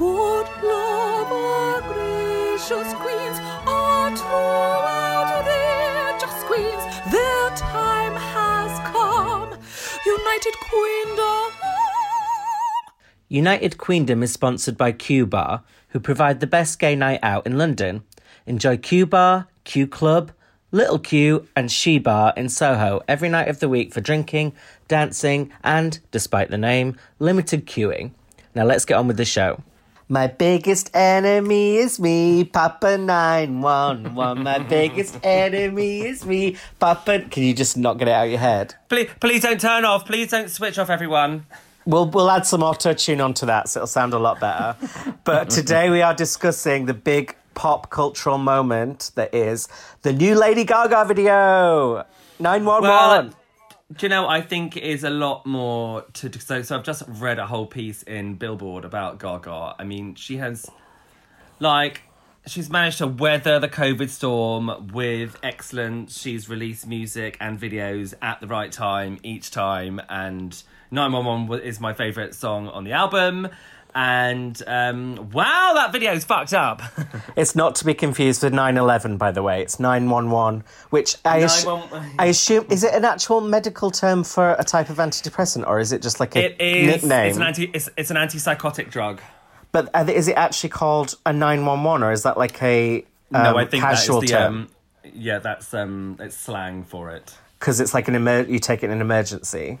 Good love, our gracious queens, queens. Their time has come. United Queendom. United Queendom is sponsored by Q Bar, who provide the best gay night out in London. Enjoy Q Bar, Q Club, Little Q, and She Bar in Soho every night of the week for drinking, dancing, and, despite the name, limited queuing. Now let's get on with the show. My biggest enemy is me, Papa 911. My biggest enemy is me, Papa. Can you just not get it out of your head? Please, please don't turn off. Please don't switch off, everyone. We'll, we'll add some auto tune onto that so it'll sound a lot better. but today we are discussing the big pop cultural moment that is the new Lady Gaga video 911. Well, do you know? I think is a lot more to so. So I've just read a whole piece in Billboard about Gaga. I mean, she has like she's managed to weather the COVID storm with excellence. She's released music and videos at the right time each time, and 911 is my favorite song on the album. And um, wow, that video's fucked up. It's not to be confused with 911, by the way. It's 911, which I, assu- 911. I assume is it an actual medical term for a type of antidepressant, or is it just like a it is. nickname? It's an anti. It's, it's an antipsychotic drug. But is it actually called a 911, or is that like a um, no, I think casual that is the term? um. Yeah, that's um. It's slang for it. Because it's like an emer- you take it in an emergency.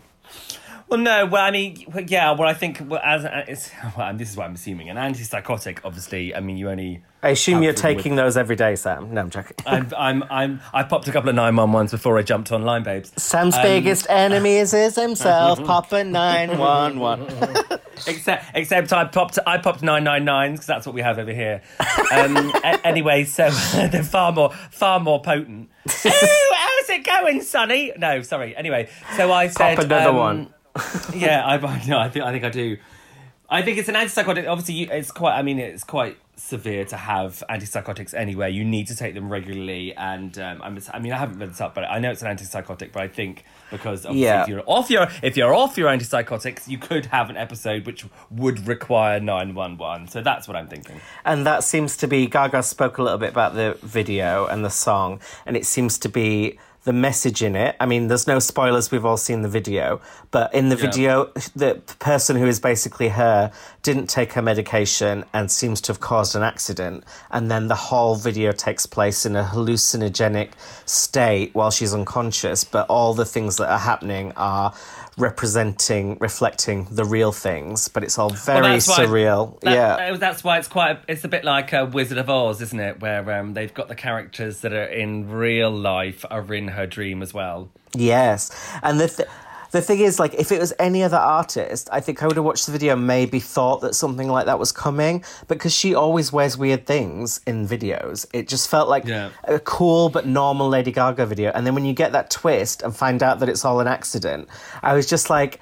Well, no. Well, I mean, yeah. Well, I think well, as uh, it's, well, and this is what I'm assuming. An antipsychotic, obviously. I mean, you only. I assume you're to with- taking those every day, Sam. No, I'm joking. I'm, I'm, I'm. I popped a couple of nine one ones before I jumped online, babes. Sam's Um, biggest enemy is himself. Papa 911. Except, except I popped, I popped nine nine nines because that's what we have over here. Um, a- anyway, so they're far more, far more potent. Ooh, how's it going, Sonny? No, sorry. Anyway, so I said Pop another um, one. yeah, I no, I think I think I do. I think it's an antipsychotic. Obviously, you, it's quite. I mean, it's quite severe to have antipsychotics anyway. You need to take them regularly, and um, I'm, I mean, I haven't read this up, but I know it's an antipsychotic. But I think because obviously Yeah. if you're off your if you're off your antipsychotics, you could have an episode which would require nine one one. So that's what I'm thinking. And that seems to be Gaga spoke a little bit about the video and the song, and it seems to be the message in it. I mean, there's no spoilers, we've all seen the video, but in the Yeah. video, the person who is basically her didn't take her medication and seems to have caused an accident. And then the whole video takes place in a hallucinogenic state while she's unconscious, but all the things that are happening are representing, reflecting the real things, but it's all very why- surreal. That- yeah. uh, that's why it's quite. It's a bit like a Wizard of Oz, isn't it? Where um, they've got the characters that are in real life are in her dream as well. Yes, and the th- the thing is, like, if it was any other artist, I think I would have watched the video, and maybe thought that something like that was coming, because she always wears weird things in videos. It just felt like Yeah. a cool but normal Lady Gaga video, and then when you get that twist and find out that it's all an accident, I was just like.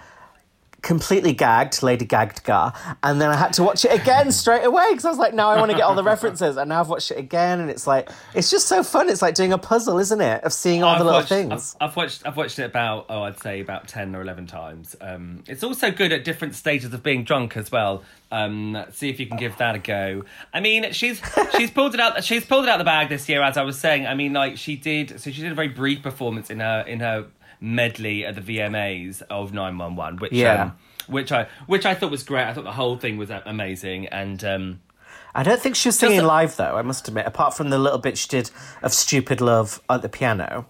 Completely gagged, Lady Gagged Gar, and then I had to watch it again straight away because I was like, now I want to get all the references, and now I've watched it again, and it's like, it's just so fun. It's like doing a puzzle, isn't it, of seeing all I've the little watched, things. I've, I've watched. I've watched it about. Oh, I'd say about ten or eleven times. Um, it's also good at different stages of being drunk as well. Um, see if you can give that a go. I mean, she's she's pulled it out. She's pulled it out the bag this year, as I was saying. I mean, like she did. So she did a very brief performance in her in her medley at the VMAs of nine one one, which Yeah. um, which I which I thought was great. I thought the whole thing was amazing, and um, I don't think she was singing live though. I must admit, apart from the little bit she did of "Stupid Love" at the piano.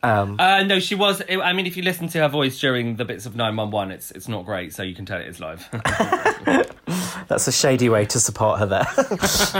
Um, uh, no, she was. I mean, if you listen to her voice during the bits of nine one one, it's it's not great. So you can tell it is live. That's a shady way to support her there.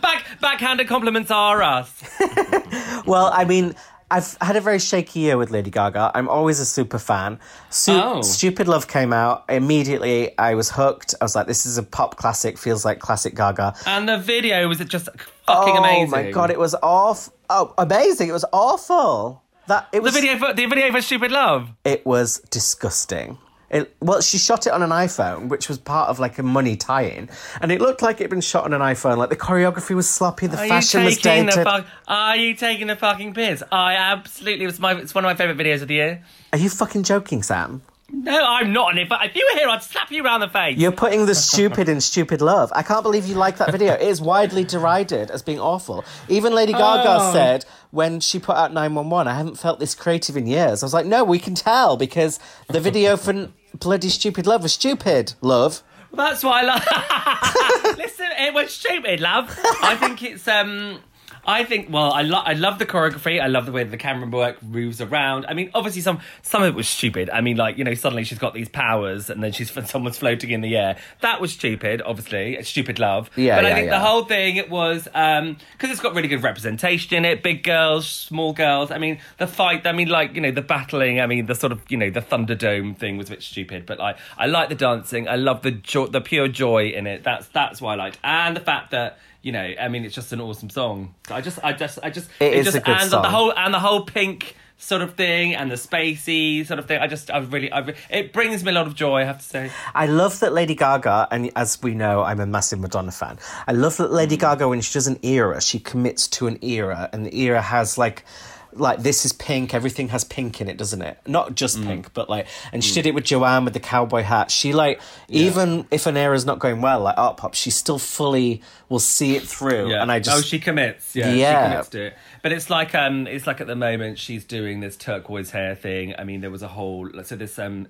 Back backhanded compliments are us. well, I mean, I've had a very shaky year with Lady Gaga. I'm always a super fan. Su- Oh. Stupid Love came out immediately. I was hooked. I was like, this is a pop classic. Feels like classic Gaga. And the video was just fucking oh amazing. Oh my god, it was awful. Oh, amazing! It was awful. That it the was. video for the video for Stupid Love. It was disgusting. It, well, she shot it on an iPhone, which was part of like a money tie-in, and it looked like it had been shot on an iPhone. Like the choreography was sloppy, the Are fashion you was taking dated. the fuck? Are you taking the fucking piss? I absolutely. was my. It's one of my favorite videos of the year. Are you fucking joking, Sam? No, I'm not. And if, if you were here, I'd slap you around the face. You're putting the stupid in stupid love. I can't believe you like that video. It is widely derided as being awful. Even Lady Gaga Oh. said when she put out 911, I haven't felt this creative in years. I was like, no, we can tell because the video for Bloody Stupid Love was stupid. Love. That's why I love. Listen, it was stupid, love. I think it's um. I think well, I love I love the choreography. I love the way the camera work moves around. I mean, obviously some some of it was stupid. I mean, like you know, suddenly she's got these powers, and then she's someone's floating in the air. That was stupid. Obviously, it's stupid love. Yeah, but I think yeah. the whole thing it was um because it's got really good representation in it. Big girls, small girls. I mean, the fight. I mean, like you know, the battling. I mean, the sort of you know the Thunderdome thing was a bit stupid, but like I like the dancing. I love the jo- the pure joy in it. That's that's why I liked, and the fact that. You know, I mean, it's just an awesome song. I just, I just, I just, It is just, a good and song. the whole, and the whole pink sort of thing, and the spacey sort of thing. I just, I really, I, it brings me a lot of joy. I have to say. I love that Lady Gaga, and as we know, I'm a massive Madonna fan. I love that Lady mm. Gaga, when she does an era, she commits to an era, and the era has like. Like this is pink. Everything has pink in it, doesn't it? Not just pink, but like, and she did it with Joanne with the cowboy hat. She like, even if an era's not going well, like art pop, she still fully will see it through. Yeah. And I just, oh, she commits. Yeah, Yeah. she commits to it. But it's like um, it's like at the moment she's doing this turquoise hair thing. I mean, there was a whole so this um.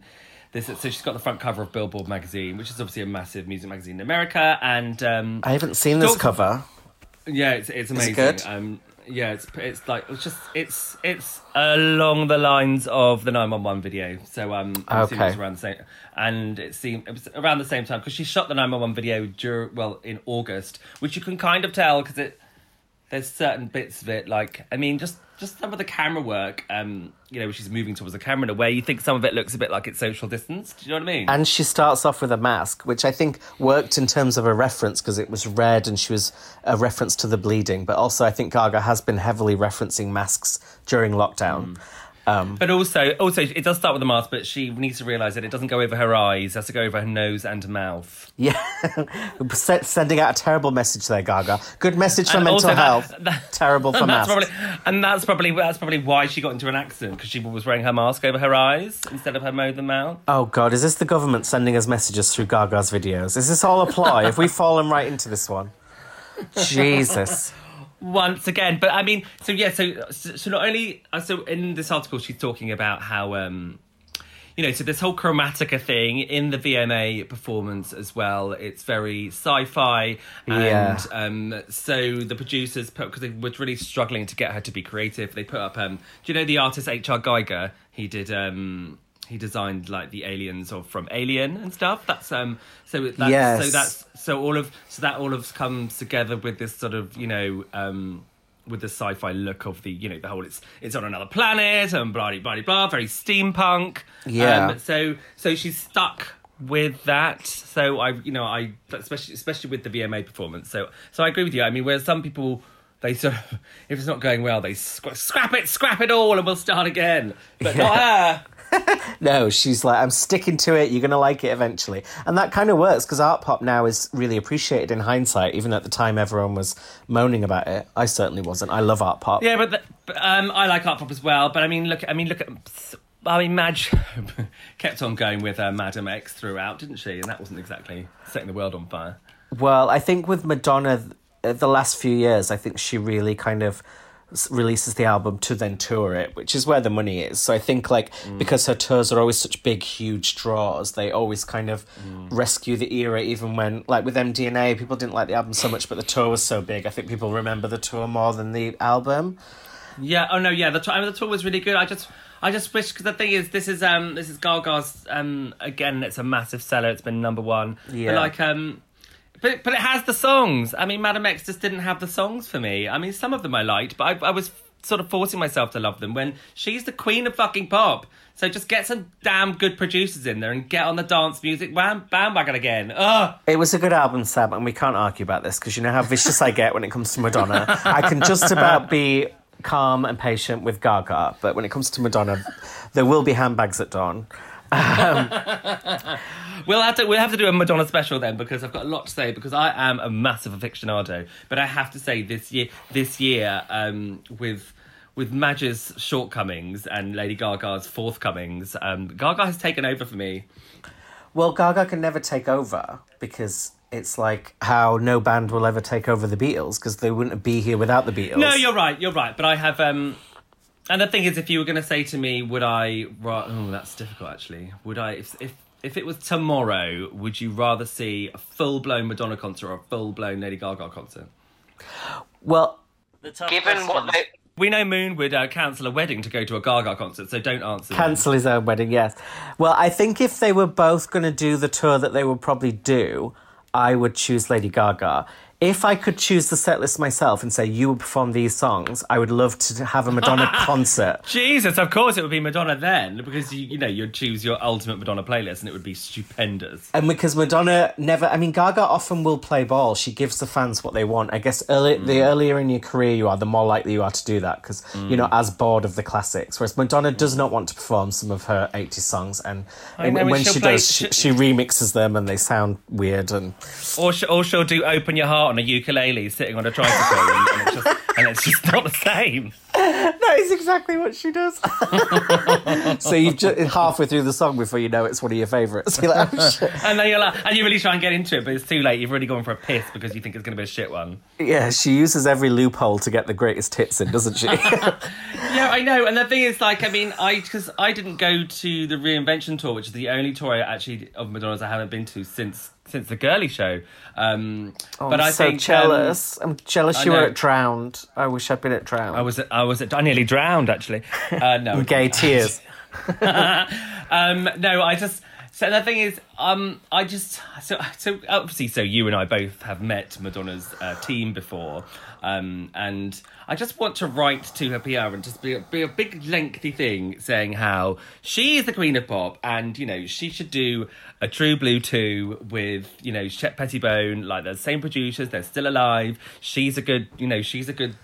This, so she's got the front cover of Billboard magazine, which is obviously a massive music magazine in America, and um, I haven't seen this cover. yeah, it's it's amazing. good? Um, yeah, it's it's like it's just it's it's along the lines of the nine one one video. So um, Okay. it's around the same, and it seemed it was around the same time because she shot the nine one one video during well in August, which you can kind of tell because it there's certain bits of it like I mean just just some of the camera work. Um, you know, she's moving towards the camera in a way you think some of it looks a bit like it's social distance. Do you know what I mean? And she starts off with a mask, which I think worked in terms of a reference because it was red and she was a reference to the bleeding. But also, I think Gaga has been heavily referencing masks during lockdown. Um, But also, also it does start with the mask, but she needs to realise that it doesn't go over her eyes; it has to go over her nose and mouth. yeah, sending out a terrible message there, Gaga. Good message for And mental that- health. that- terrible for masks. and that's probably that's probably why she got into an accident because she was wearing her mask over her eyes instead of her mouth and mouth. Oh God, is this the government sending us messages through Gaga's videos? Is this all a ploy? Have we fallen right into this one? Jesus. Once again. But I mean, so yeah, so so not only uh, so in this article she's talking about how um you know, so this whole chromatica thing in the VMA performance as well. It's very sci-fi, and Yeah. um, so the producers put because they were really struggling to get her to be creative. They put up, um, do you know the artist H.R. Giger? He did. Um, he designed like the aliens of from Alien and stuff. That's um. So that's, Yes. so that's so all of so that all of comes together with this sort of you know um with the sci-fi look of the you know the whole it's it's on another planet and blah blah blah blah very steampunk Yeah. um, so so she's stuck with that so i you know i especially especially with the vma performance so so i agree with you i mean where some people they sort of if it's not going well they scra- scrap it scrap it all and we'll start again but not her No, she's like, I'm sticking to it. You're going to like it eventually. And that kind of works because art pop now is really appreciated in hindsight, even at the time everyone was moaning about it. I certainly wasn't. I love art pop. Yeah, but, the, but um, I like art pop as well. But I mean, look, I mean, look at. I mean, Madge kept on going with uh, Madam X throughout, didn't she? And that wasn't exactly setting the world on fire. Well, I think with Madonna, th- the last few years, I think she really kind of releases the album to then tour it, which is where the money is. So I think like because her tours are always such big, huge draws, they always kind of rescue the era. Even when like with MDNA, people didn't like the album so much, but the tour was so big. I think people remember the tour more than the album. Yeah. Oh no. Yeah. The tour, I mean, the tour was really good. I just, I just wish because the thing is, this is um, this is Gaga's um, again. It's a massive seller. It's been number one. Yeah. But like um. But, but it has the songs. I mean, Madam X just didn't have the songs for me. I mean, some of them I liked, but I, I was sort of forcing myself to love them when she's the queen of fucking pop. So just get some damn good producers in there and get on the dance music bam- bandwagon again. Ugh. It was a good album, Sam, and we can't argue about this because you know how vicious I get when it comes to Madonna. I can just about be calm and patient with Gaga, but when it comes to Madonna, there will be handbags at dawn. Um, We'll have to we'll have to do a Madonna special then because I've got a lot to say because I am a massive aficionado. But I have to say this year this year um, with with Madge's shortcomings and Lady Gaga's forthcomings, um, Gaga has taken over for me. Well, Gaga can never take over because it's like how no band will ever take over the Beatles because they wouldn't be here without the Beatles. No, you're right. You're right. But I have. um And the thing is, if you were going to say to me, would I? Oh, that's difficult. Actually, would I? If if if it was tomorrow, would you rather see a full blown Madonna concert or a full blown Lady Gaga concert? Well, Given what they, We know Moon would uh, cancel a wedding to go to a Gaga concert, so don't answer. them. cancel his own wedding, yes. Well, I think if they were both going to do the tour that they would probably do, I would choose Lady Gaga. If I could choose the set list myself and say you would perform these songs, I would love to have a Madonna concert. Jesus, of course it would be Madonna then, because you, you know you'd choose your ultimate Madonna playlist, and it would be stupendous. And because Madonna never, I mean, Gaga often will play ball. She gives the fans what they want. I guess early, the mm. earlier in your career you are, the more likely you are to do that because you're not mm. as bored of the classics. Whereas Madonna does not want to perform some of her 80s songs, and, and know, and when she'll play- does, she, she remixes them and they sound weird. And Or, sh- or she'll do "Open Your Heart" on a ukulele, sitting on a tricycle, and, and, it's just, and it's just not the same. that is exactly what she does. so you've just halfway through the song before you know it's one of your favourites. You're like, oh, shit. And then you're like, and you really try and get into it, but it's too late. You've already gone for a piss because you think it's going to be a shit one. Yeah, she uses every loophole to get the greatest hits in, doesn't she? Yeah, I know. And the thing is, like, I mean, I because I didn't go to the reinvention tour, which is the only tour I actually of Madonna's I haven't been to since since the Girly Show. Um, but I'm I so think um, jealous. I'm jealous you were at Drowned. I wish I'd been at Drowned. I was I was I nearly drowned actually. Uh, no, Gay tears. um, no, I just. So the thing is, um, I just so so obviously so you and I both have met Madonna's uh, team before, um, and I just want to write to her PR and just be a, be a big lengthy thing saying how she is the queen of pop, and you know she should do a True Blue two with you know Shep Pettibone, like the same producers, they're still alive. She's a good, you know, she's a good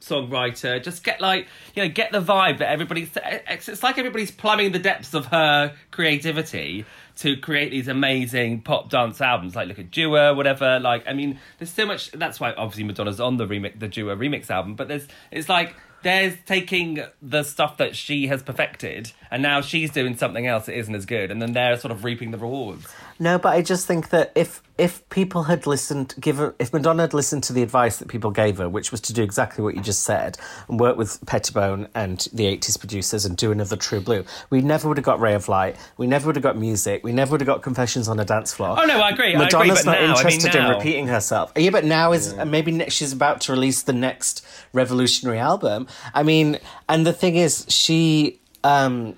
songwriter. Just get like you know, get the vibe that everybody's. It's like everybody's plumbing the depths of her creativity to create these amazing pop dance albums. Like look at Dua, whatever. Like I mean, there's so much. That's why obviously Madonna's on the remix, the Dua remix album. But there's it's like. There's taking the stuff that she has perfected, and now she's doing something else that isn't as good, and then they're sort of reaping the rewards. No, but I just think that if if people had listened, given if Madonna had listened to the advice that people gave her, which was to do exactly what you just said, and work with Pettibone and the '80s producers and do another True Blue, we never would have got Ray of Light. We never would have got music. We never would have got Confessions on a Dance Floor. Oh, no, I agree, I agree, Madonna's but not now, I mean, interested in repeating herself. Yeah, but now is maybe ne- she's about to release the next revolutionary album. I mean, and the thing is, she. Um,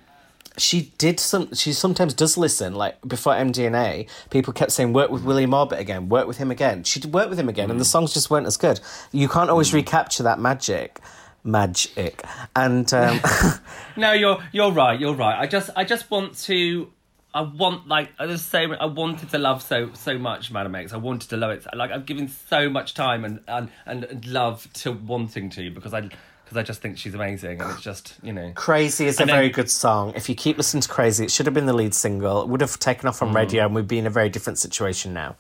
she did some she sometimes does listen like before mdna people kept saying work with william orbit again work with him again she did work with him again and the songs just weren't as good you can't always recapture that magic magic and um No, you're you're right. You're right. I just I just want to. I want like I was saying. I wanted to love so so much, Madam X. I wanted to love it. Like I've given so much time and and, and love to wanting to because I because I just think she's amazing and it's just you know. crazy is a then- very good song if you keep listening to crazy it should have been the lead single it would have taken off on hmm. radio and we'd be in a very different situation now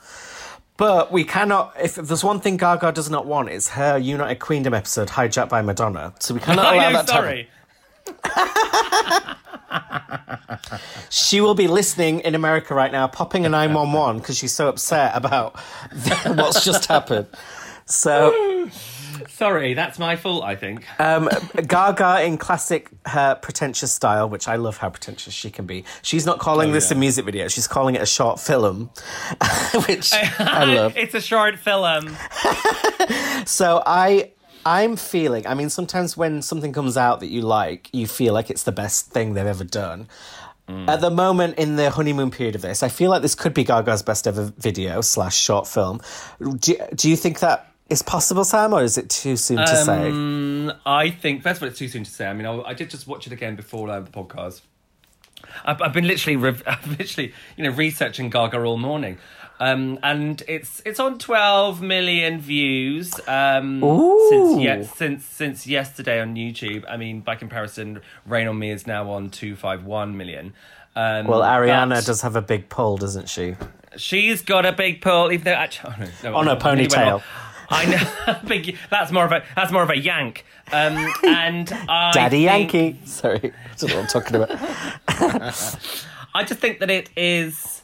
but we cannot if there's one thing gaga does not want it's her united queendom episode hijacked by madonna so we cannot allow know, that to happen. sorry. She will be listening in America right now, popping a 911 because she's so upset about what's just happened. So, Sorry, that's my fault. I think. um, Gaga in classic her pretentious style, which I love how pretentious she can be. She's not calling Oh, this yeah. a music video; she's calling it a short film, which I love. it's a short film. So I I'm feeling I mean sometimes when something comes out that you like, you feel like it's the best thing they've ever done. At the moment in the honeymoon period of this, I feel like this could be Gaga's best ever video slash short film. Do, do you think that is possible, Sam, or is it too soon to say? Um, I think first of all, it's too soon to say. I mean, I, I did just watch it again before uh, the podcast. I've, I've been literally, I've literally, you know, researching Gaga all morning, um, and it's it's on twelve million views um, since ye- since since yesterday on YouTube. I mean, by comparison, Rain on Me is now on two five one million. Um, Well, Ariana but does have a big pull, doesn't she? She's got a big pull, even though actually, oh no, On her I nearly went ponytail. off- I know. Big, that's more of a that's more of a yank. Um, and I Daddy think- Yankee. Sorry, I what I'm talking about. I just think that it is.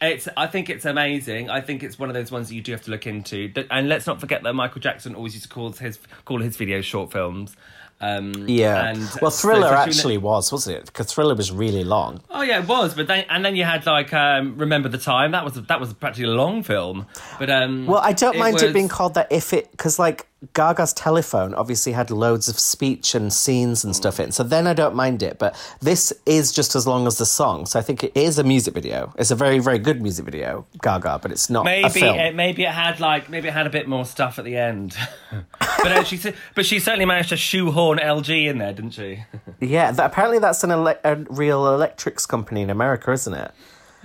It's. I think it's amazing. I think it's one of those ones that you do have to look into. And let's not forget that Michael Jackson always used to call his call his videos short films. Um, Yeah. And well, Thriller when- actually was, wasn't it? Because Thriller was really long. Oh yeah, it was. But then and then you had like um, Remember the Time. That was that was practically a long film. But um, Well, I don't mind it being called that if it because like Gaga's telephone obviously had loads of speech and scenes and stuff in. So then I don't mind it. But this is just as long as the song. So I think it is a music video. It's a very very good music video, Gaga, but it's not a Maybe it, maybe it had like maybe it had a bit more stuff at the end, but uh, she but she certainly managed to shoehorn LG in there, didn't she? Yeah, that, apparently that's an ele- a real electrics company in America, isn't it?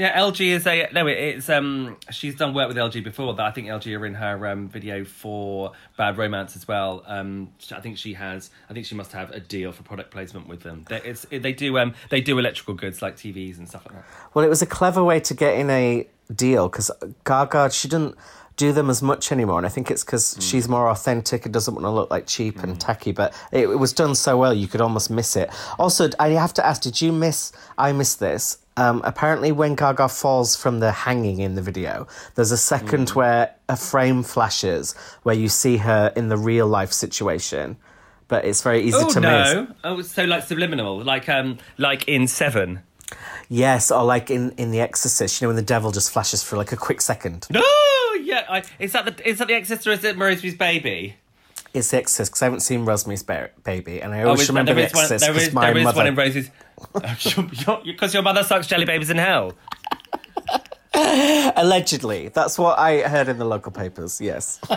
Yeah, LG is a no. It's um. She's done work with LG before. That I think LG are in her um video for Bad Romance as well. Um, I think she has. I think she must have a deal for product placement with them. They, it's they do um they do electrical goods like TVs and stuff like that. Well, it was a clever way to get in a deal because Gaga she didn't do them as much anymore, and I think it's because she's more authentic and doesn't want to look like cheap and tacky. But it, it was done so well, you could almost miss it. Also, I have to ask: Did you miss? I missed this. Um, apparently, when Gaga falls from the hanging in the video, there's a second where a frame flashes where you see her in the real life situation. But it's very easy Oh to miss. no! Oh, so like subliminal, like um like in Seven. Yes, or like in, in The Exorcist, you know, when the devil just flashes for like a quick second. No, yeah. I, is that the is that the Exorcist or is it Rosemary's Baby? It's The Exorcist because I haven't seen Rosemary's Ba- Baby, and I Oh, always is- remember there The is one- Exorcist there because is- my there is mother. one in Rosie's. Because your mother sucks jelly babies in hell. Allegedly, that's what I heard in the local papers. Yes, they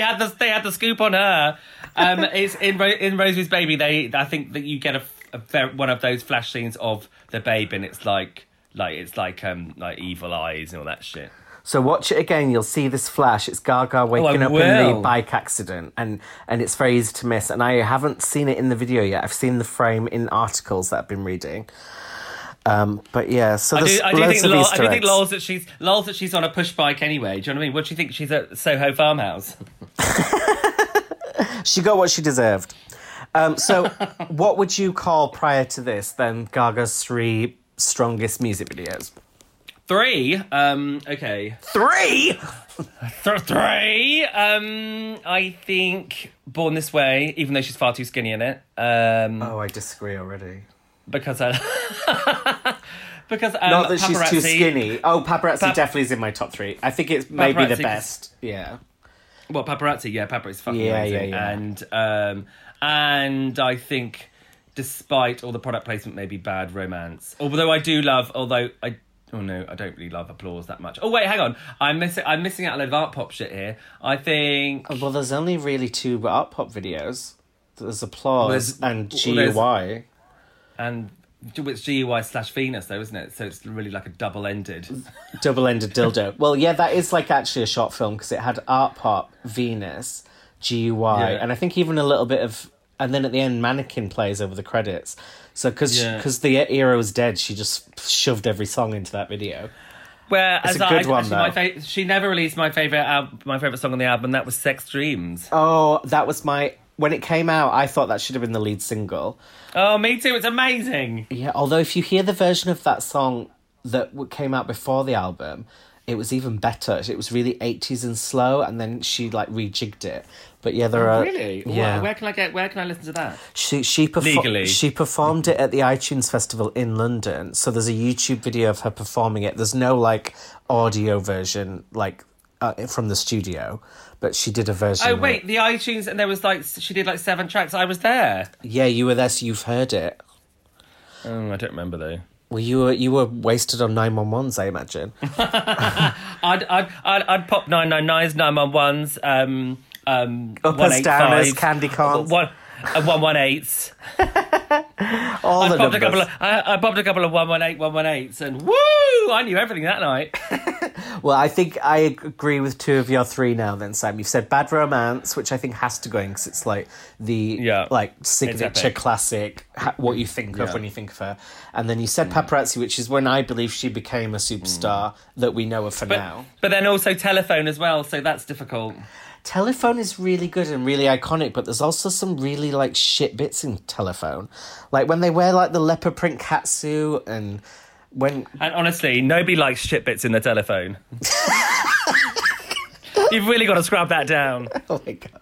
had the they had the scoop on her. Um, it's in in Rosie's Baby. They I think that you get a, a one of those flash scenes of the babe, and it's like like it's like um like evil eyes and all that shit. so watch it again. You'll see this flash. It's Gaga waking up in the bike accident, and and it's very easy to miss. And I haven't seen it in the video yet. I've seen the frame in articles that I've been reading. Um, but yeah, so I do, I do loads think of lol, I do think lols that she's lols that she's on a push bike anyway. Do you know what I mean? What do you think she's at Soho Farmhouse? She got what she deserved. Um, so, what would you call prior to this then Gaga's three strongest music videos? Three. Um. Okay. Three. Th- three. Um. I think Born This Way, even though she's far too skinny in it. Um. Oh, I disagree already. Because I. because um, Not that she's too skinny. Oh, paparazzi Pap- definitely is in my top three. I think it's maybe the best. Yeah. Well, paparazzi, yeah, paparazzi's fucking Yeah, amazing, yeah, yeah. and um, and I think, despite all the product placement, maybe bad romance. Although I do love, although I. Oh no, I don't really love applause that much. Oh wait, hang on, I'm missing. I'm missing out a load of art pop shit here. I think. Uh, well, there's only really two art pop videos. There's Applause and well, GUI. and it's G.U.Y. slash Venus though, isn't it? So it's really like a double ended. Double ended dildo. Well, yeah, that is like actually a short film because it had art pop, Venus, G.U.Y., Yeah. and I think even a little bit of. And then at the end, Mannequin plays over the credits. So, because Yeah. the era was dead, she just shoved every song into that video. Where It's as a I, good one, actually, my though. fa- she never released my favorite al- my favorite song on the album. That was Sex Dreams. Oh, that was my. When it came out, I thought that should have been the lead single. Oh, me too. It's amazing. Yeah, although if you hear the version of that song that came out before the album, it was even better. It was really 80s and slow, and then she like rejigged it. But yeah, there are. Oh, Really? Yeah. Where, where can I get? Where can I listen to that? She she perfor- Legally. she performed it at the iTunes Festival in London. So there's a YouTube video of her performing it. There's no like audio version like uh, from the studio, but she did a version. Oh wait, it. the iTunes and there was like she did like seven tracks. I was there. yeah, you were there, so you've heard it. Oh, I don't remember though. Well, you were you were wasted on nine one ones, I imagine. I'd I'd I'd, I'd pop nine nine nines, nine one ones, um um Uppers, downers, 185s, candy corns. one one one eights. All I the popped a numbers. couple of I, I popped a couple of one one eight one one eights, and woo! I knew everything that night. Well, I think I agree with two of your three now. Then Sam, you've said "Bad Romance," which I think has to go in because it's like the Yeah. like signature classic. Ha- what you think of Yeah. Mm. when you think of her, and then you said "Paparazzi," which is when I believe she became a superstar that we know of for But, now. but then also telephone as well, so that's difficult. Telephone is really good and really iconic, but there's also some really like shit bits in Telephone, like when they wear like the leopard print catsuit and when And honestly, nobody likes shit bits in the telephone. You've really got to scrub that down. Oh my god.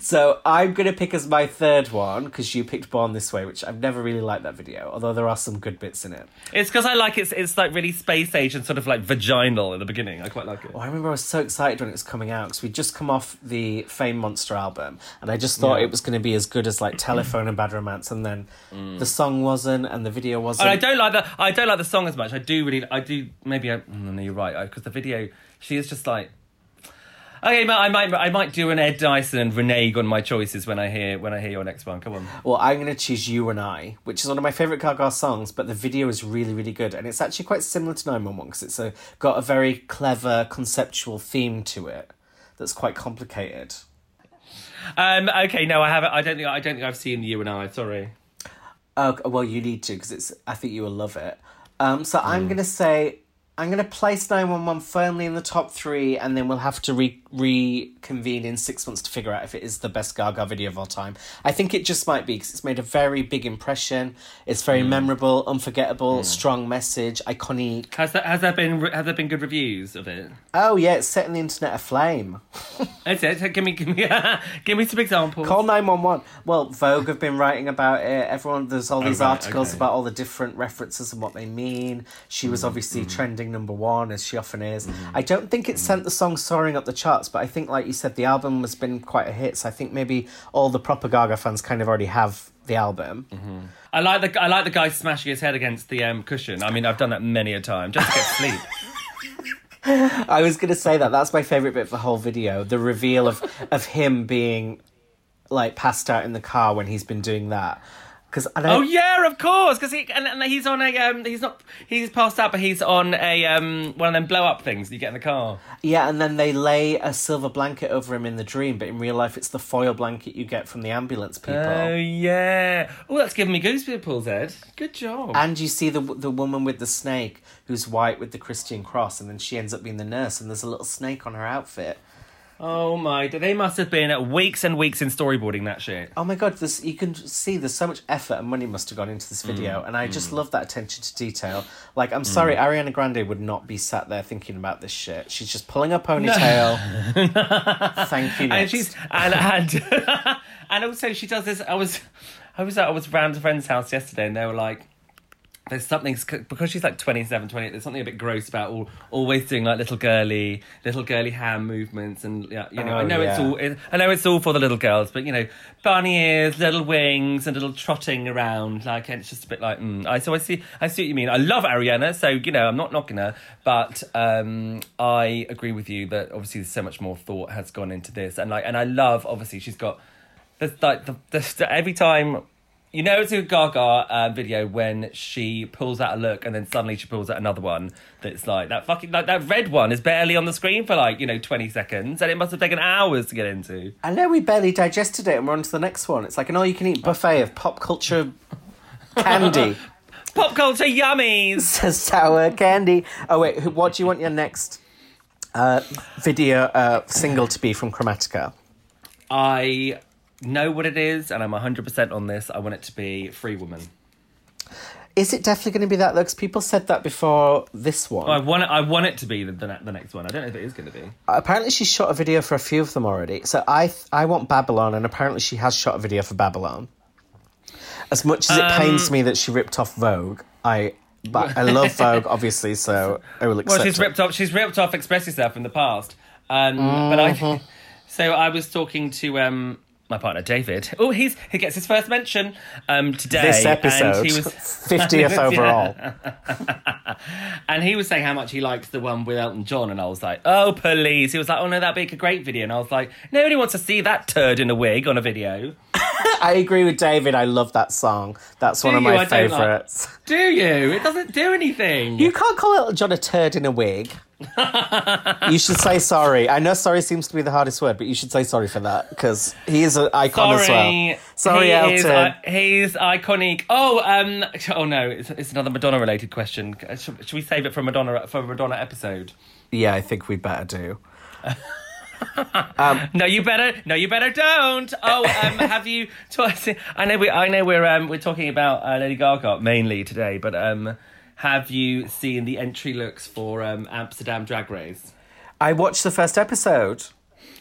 So I'm gonna pick as my third one because you picked Born This Way, which I've never really liked that video, although there are some good bits in it. It's because I like it's it's like really space age and sort of like vaginal at the beginning. I quite like it. Oh, I remember I was so excited when it was coming out because we'd just come off the Fame Monster album, and I just thought Yeah. it was going to be as good as like Telephone and Bad Romance, and then the song wasn't, and the video wasn't. And I don't like the I don't like the song as much. I do really I do maybe I mm, no you're right because the video she is just like okay but I might I might do an Ed Dyson and renege on my choices when I hear when I hear your next one. Come on. Well, I'm going to choose You and I, which is one of my favourite Gaga songs, but the video is really, really good. And it's actually quite similar to 911 because it's a, got a very clever conceptual theme to it that's quite complicated. Um okay no I haven't I don't think I don't think I've seen you and I sorry. Oh, well, you need to because it's. I think you will love it. Um, so I'm going to say I'm going to place 911 firmly in the top three, and then we'll have to re- reconvene in six months to figure out if it is the best Gaga video of all time. I think it just might be because it's made a very big impression. It's very mm. memorable, unforgettable, mm. strong message, iconic. Has that has there been has there been good reviews of it? Oh yeah, it's setting the internet aflame. That's it. Give me give me give me some examples. Call 911. Well, Vogue have been writing about it. Everyone, there's all oh, these right, articles okay. about all the different references and what they mean. She was mm, obviously trending number one, as she often is. Mm-hmm. I don't think it sent the mm-hmm. song soaring up the charts, but I think, like you said, the album has been quite a hit. So I think maybe all the proper Gaga fans kind of already have the album. Mm-hmm. I like the I like the guy smashing his head against the um, cushion. I mean, I've done that many a time just to get sleep. I was going to say that. That's my favourite bit of the whole video. The reveal of, of him being like passed out in the car when he's been doing that. Because I don't. Oh yeah, of course, because he and, and he's on a um, he's not he's passed out, but he's on a um, one of them blow up things you get in the car. Yeah, and then they lay a silver blanket over him in the dream, but in real life, it's the foil blanket you get from the ambulance people. Oh yeah. Oh, that's giving me goosebumps, Ed. Good job. and you see the the woman with the snake, who's white with the Christian cross, and then she ends up being the nurse, and there's a little snake on her outfit. Oh my, they must have been weeks and weeks in storyboarding that shit. Oh my god, this you can see there's so much effort and money must have gone into this video, mm. and I just mm. love that attention to detail. Like, I'm sorry, mm. Ariana Grande would not be sat there thinking about this shit. She's just pulling her ponytail. Thank you. and she's and and and also she does this. I was I was at I was round a friend's house yesterday, and they were like. There's something because she's like 27, 28. There's something a bit gross about all, always doing like little girly, little girly hand movements, and yeah, you know. I Oh, know it's all, it, I know it's all for the little girls, but you know, bunny ears, little wings, and little trotting around, like, it's just a bit like. Mm. I so I see, I see what you mean. I love Ariana, so you know, I'm not knocking her, but um, I agree with you that obviously there's so much more thought has gone into this, and like, and I love obviously she's got there's like the, the every time you know it's a Gaga uh, video when she pulls out a look and then suddenly she pulls out another one that's like that fucking like that red one is barely on the screen for like you know 20 seconds and it must have taken hours to get into I know we barely digested it, and we're on to the next one. It's like an all-you-can-eat buffet of pop culture candy. pop culture yummies sour candy. Oh wait, what do you want your next uh, video uh, single to be from Chromatica? I know what it is and I'm 100% on this I want it to be Free Woman Is it definitely going to be that? Because people said that before this one. I want it, I want it to be the, the, ne- the next one I don't know if it is going to be apparently, she shot a video for a few of them already. So I, th- I want Babylon, and apparently, she has shot a video for Babylon. As much as it Um, pains me that she ripped off Vogue, I, but I love Vogue, obviously. So I will accept Well, she's it. ripped off. She's ripped off Express Yourself in the past. Um, But Mm-hmm. I, so I was talking to um, my partner David. Oh, he's he gets his first mention um, today. This episode, and he was fiftieth overall. And he was saying how much he liked the one with Elton John, and I was like, "Oh, please!" He was like, "Oh no, that'd be a great video," and I was like, "Nobody wants to see that turd in a wig on a video." I agree with David. I love that song. That's one of my don't like- favourites. Do you? It doesn't do anything. You can't call Elton John a turd in a wig. you should say sorry. I know sorry seems to be the hardest word, but you should say sorry for that because he is an icon as well. Sorry, Sorry, he Elton. Is, uh, he's iconic. Oh, um, oh no, it's, it's another Madonna related question. Should, should we save it for Madonna for a Madonna episode? yeah, I think we better do. No, you better. No, you better don't. Oh, um, have you? I know we. I know we're um, we're talking about uh, Lady Gaga mainly today, but um, have you seen the entry looks for um, Amsterdam Drag Race? I watched the first episode.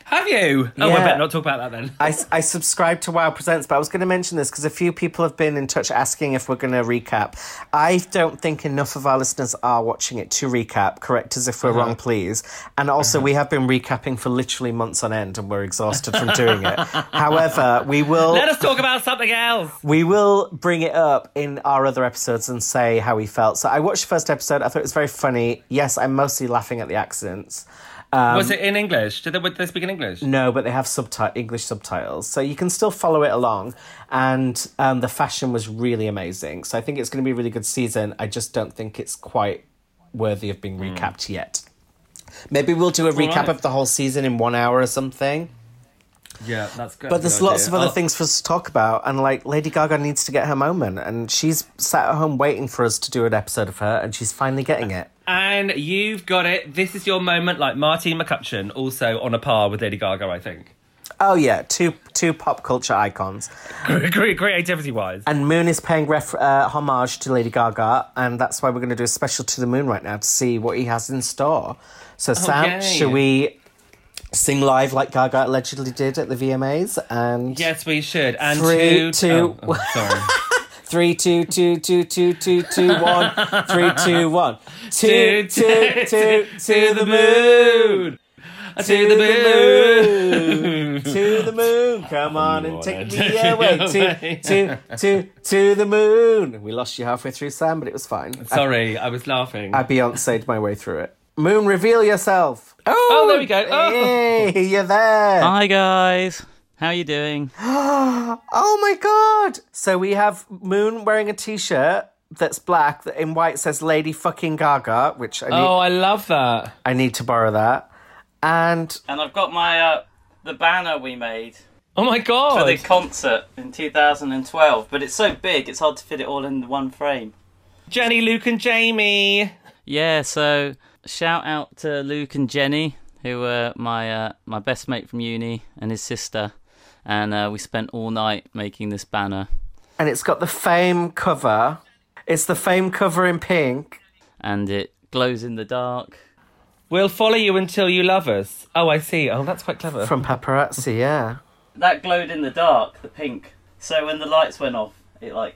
Have you? Oh, I Yeah. better not talk about that then. I, I subscribe to Wow Presents, but I was going to mention this because a few people have been in touch asking if we're going to recap. I don't think enough of our listeners are watching it to recap. Correct us if we're Uh-huh. wrong, please. And also, we have been recapping for literally months on end, and we're exhausted from doing it. However, we will Let us talk about something else. we will bring it up in our other episodes and say how we felt. So I watched the first episode. I thought it was very funny. Yes, I'm mostly laughing at the accents. Was it in English? Did they, they speak in English? No, but they have subti- English subtitles, so you can still follow it along. And um, the fashion was really amazing, so I think it's going to be a really good season. I just don't think it's quite worthy of being recapped yet. Maybe we'll do a recap right. of the whole season in one hour or something. Yeah, that's good. But there's lots of other Oh, things for us to talk about, and like Lady Gaga needs to get her moment, and she's sat at home waiting for us to do an episode of her, and she's finally getting it. And you've got it. This is your moment, like Martine McCutcheon, also on a par with Lady Gaga, I think. Oh yeah, two two pop culture icons. Creativity wise. And Moon is paying ref- uh, homage to Lady Gaga, and that's why we're going to do a special to the Moon right now to see what he has in store. So, Sam, yay. shall we sing live like Gaga allegedly did at the VMAs? And Yes, we should. And Three, two, oh, two- oh, oh, sorry. three, two, two, two, two, two, two, one, three, two, one, two, two, two, to the moon. to the moon. to the moon. Come on and take me away. To, to, to, to the moon. We lost you halfway through, Sam, but it was fine. Sorry, I was laughing. I Beyonce'd my way through it. Moon, reveal yourself. Oh, Oh, there we go. Oh. Hey, you're there. Hi guys, how are you doing? Oh my god! So we have Moon wearing a t-shirt that's black that in white says "Lady Fucking Gaga," which I need, oh, I love that. I need to borrow that. And And I've got my uh, the banner we made Oh my god. for the concert in 2012, but it's so big it's hard to fit it all in one frame. Jenny, Luke, and Jamie. Yeah, so shout out to Luke and Jenny, who were my uh, my best mate from uni and his sister, and uh, we spent all night making this banner. and it's got the Fame cover. It's the Fame cover in pink. and it glows in the dark. We'll follow you until you love us. Oh, I see. Oh, that's quite clever. From paparazzi, yeah. That glowed in the dark, the pink. So when the lights went off, it like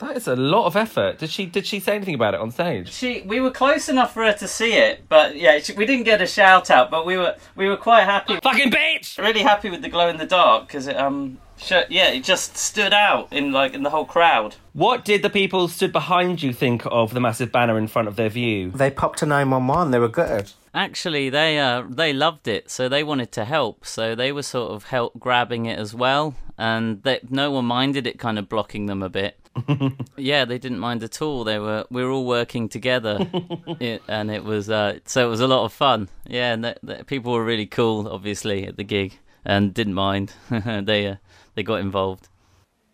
That is a lot of effort. Did she? Did she say anything about it on stage? she we were close enough for her to see it, but yeah, she, we didn't get a shout out, but we were we were quite happy, Fucking bitch! really happy with the glow in the dark because it um sh- yeah it just stood out in like in the whole crowd. What did the people stood behind you think of the massive banner in front of their view? They popped a 911. They were gutted. Actually, they uh they loved it, so they wanted to help. So they were sort of help grabbing it as well, and they, no one minded it kind of blocking them a bit. yeah, they didn't mind at all. They were we were all working together, it, and it was uh so it was a lot of fun. Yeah, and the, the, people were really cool, obviously, at the gig, and didn't mind. they uh, they got involved.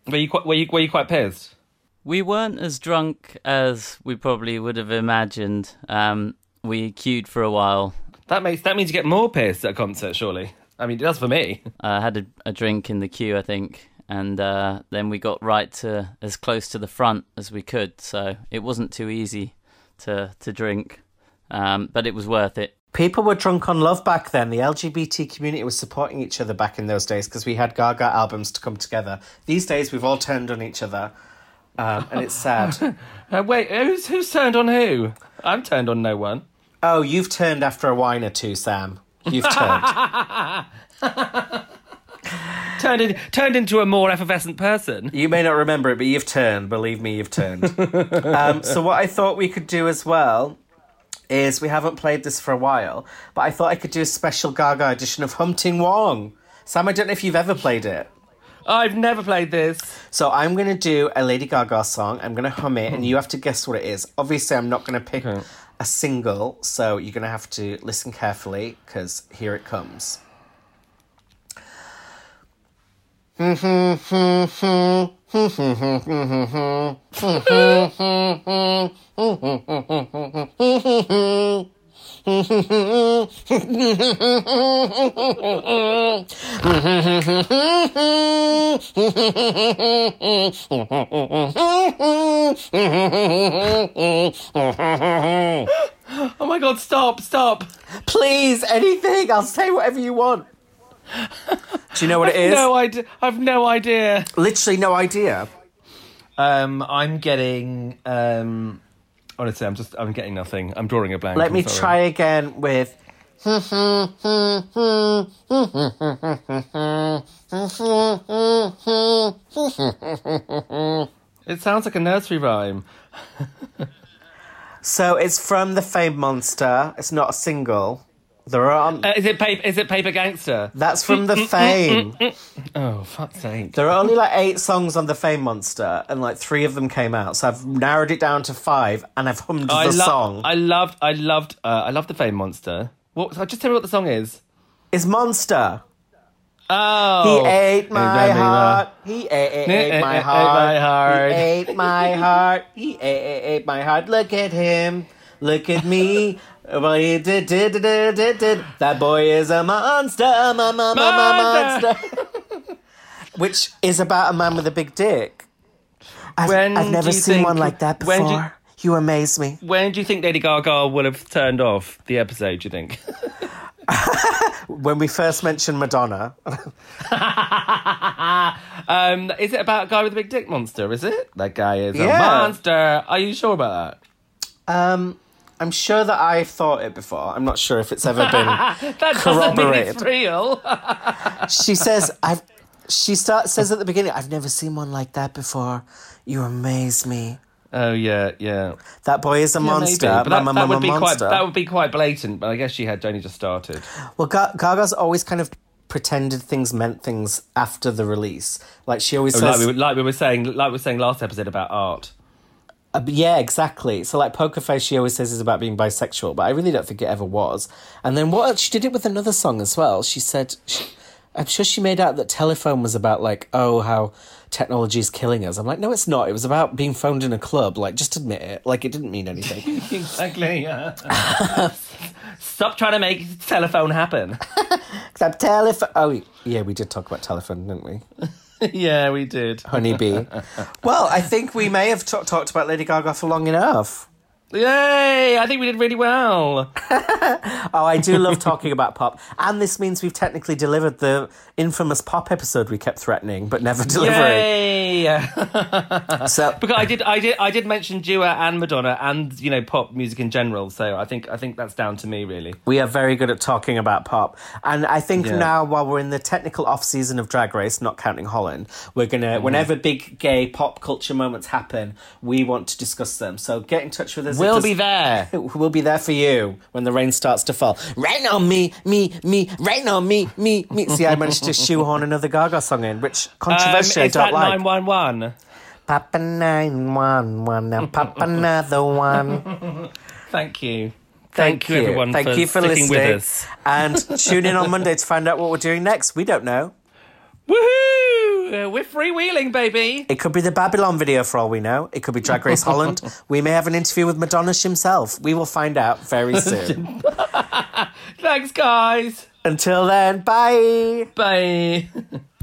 Were you quite? Were you? Were you quite pissed? We weren't as drunk as we probably would have imagined. Um, we queued for a while, That makes. That means you get more pissed at a concert, surely. I mean, it does for me. I had a, a drink in the queue, I think, and uh, then we got right to as close to the front as we could. So it wasn't too easy to to drink, um, but it was worth it. People were drunk on love back then. The LGBT community was supporting each other back in those days because we had Gaga albums to come together. These days, we've all turned on each other, um, and it's sad. Uh, wait, who's who's turned on who? I'm turned on no one. Oh, you've turned after a wine or two, Sam. You've turned. Turned in, turned into a more effervescent person. You may not remember it, but you've turned. Believe me, you've turned. um, so, what I thought we could do as well is we haven't played this for a while, but I thought I could do a special Gaga edition of Humpting Wong. Sam, I don't know if you've ever played it. I've never played this. So I'm going to do a Lady Gaga song. I'm going to hum it, and you have to guess what it is. Obviously, I'm not going to pick Okay. A single, so you're going to have to listen carefully because here it comes. Oh my god, stop, stop. Please, anything. I'll say whatever you want. Do you know what it is? No idea. I've no idea. Literally no idea. Um, I'm getting. Um, honestly, I'm just. I'm getting nothing. I'm drawing a blank. Let I'm me sorry. try again with. It sounds like a nursery rhyme. So it's from the Fame Monster. It's not a single. There are. Um, uh, is it paper? Is it Paper Gangsta? That's from the mm, mm, Fame. Mm, oh, fuck's sake! There are only like eight songs on the Fame Monster, and like three of them came out. So I've narrowed it down to five, and I've hummed I the lo- song. I loved. I loved. Uh, I loved the Fame Monster. What? Just tell me what the song is. It's Monster. Oh, He ate my heart. He ate, ate, my ate heart. my heart. He ate my heart. He ate, ate, ate my heart. Look at him. Look at me. That boy is a monster. Ma, ma, ma, Monster. Which is about a man with a big dick. I've, I've never seen think- one like that before. you- you amaze me. When do you think Lady Gaga would have turned off the episode? Do you think? When we first mentioned Madonna, um, is it about a guy with a big dick monster? Is it? That guy is Yeah. a monster. Are you sure about that? um, I'm sure that I've thought it before. I'm not sure if it's ever been. that? That doesn't mean it's Corroborated. real. she says, "I've." She start says at the beginning, "I've never seen one like that before. You amaze me." oh yeah, yeah. That boy is a Yeah, monster. maybe. But that, Ma- that would be ma- quite. That would be quite blatant. But I guess she had only just started. Well, Ga- Gaga's always kind of pretended things meant things after the release. Like she always Oh, like, we, were- like we were saying, like we were saying last episode about art. Uh, yeah, exactly. So like Poker Face, she always says is about being bisexual, but I really don't think it ever was. And then what she did it with another song as well. She said, she, I'm sure she made out that Telephone was about like, oh, how technology is killing us. I'm like, no, it's not. It was about being phoned in a club. Like, just admit it. Like, it didn't mean anything. Exactly. Yeah. Stop trying to make telephone happen. Except telephone. Oh, yeah, we did talk about telephone, didn't we? yeah, we did. Honeybee. well, I think we may have ta- talked about Lady Gaga for long enough. Yay! I think we did really well. Oh, I do love talking about pop. And this means we've technically delivered the infamous pop episode we kept threatening but never delivering. Yay! So Because I did, I did, I did mention Dua and Madonna and you know pop music in general. So I think, I think that's down to me really. we are very good at talking about pop. And I think Yeah. now, while we're in the technical off season of Drag Race, not counting Holland, we're going to, Mm-hmm. whenever big gay pop culture moments happen, we want to discuss them. So get in touch with us. If We'll be there. We'll be there for you when the rain starts to fall. Rain on me, me, me, rain on me, me, me. See, I managed to shoehorn another Gaga song in, which Um, controversially it's I that don't like. nine one one. Papa nine one one now pop another one. Thank you. Thank, you, everyone, Thank for you for listening. with us. And tune in on Monday to find out what we're doing next. We don't know. Woohoo! Uh, We're freewheeling, baby. It could be the Babylon video for all we know. It could be Drag Race Holland. We may have an interview with Madonna himself. We will find out very soon. Thanks, guys. Until then, bye. Bye.